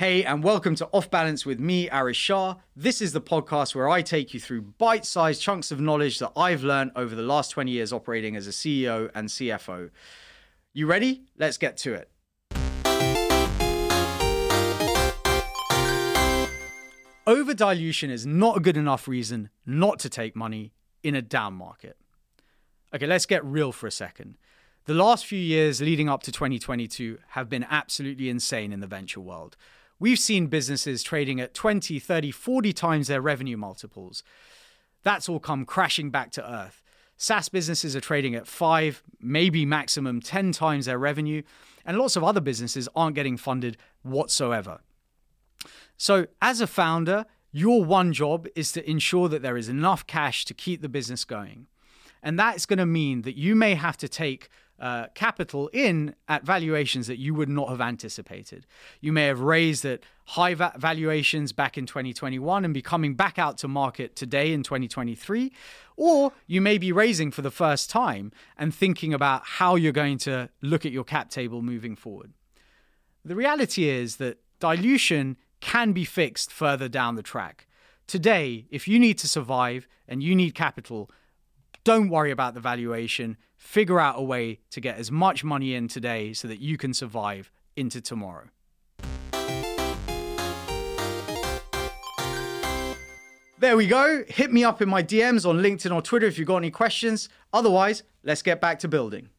Hey, and welcome to Off Balance with me, Arish Shah. This is the podcast where I take you through bite sized chunks of knowledge that I've learned over the last 20 years operating as a CEO and CFO. You ready? Let's get to it. Over dilution is not a good enough reason not to take money in a down market. Okay, let's get real for a second. The last few years leading up to 2022 have been absolutely insane in the venture world. We've seen businesses trading at 20, 30, 40 times their revenue multiples. That's all come crashing back to earth. SaaS businesses are trading at five, maybe maximum 10 times their revenue, and lots of other businesses aren't getting funded whatsoever. So, as a founder, your one job is to ensure that there is enough cash to keep the business going. And that's going to mean that you may have to take uh, capital in at valuations that you would not have anticipated. You may have raised at high va- valuations back in 2021 and be coming back out to market today in 2023. Or you may be raising for the first time and thinking about how you're going to look at your cap table moving forward. The reality is that dilution can be fixed further down the track. Today, if you need to survive and you need capital, don't worry about the valuation. Figure out a way to get as much money in today so that you can survive into tomorrow. There we go. Hit me up in my DMs on LinkedIn or Twitter if you've got any questions. Otherwise, let's get back to building.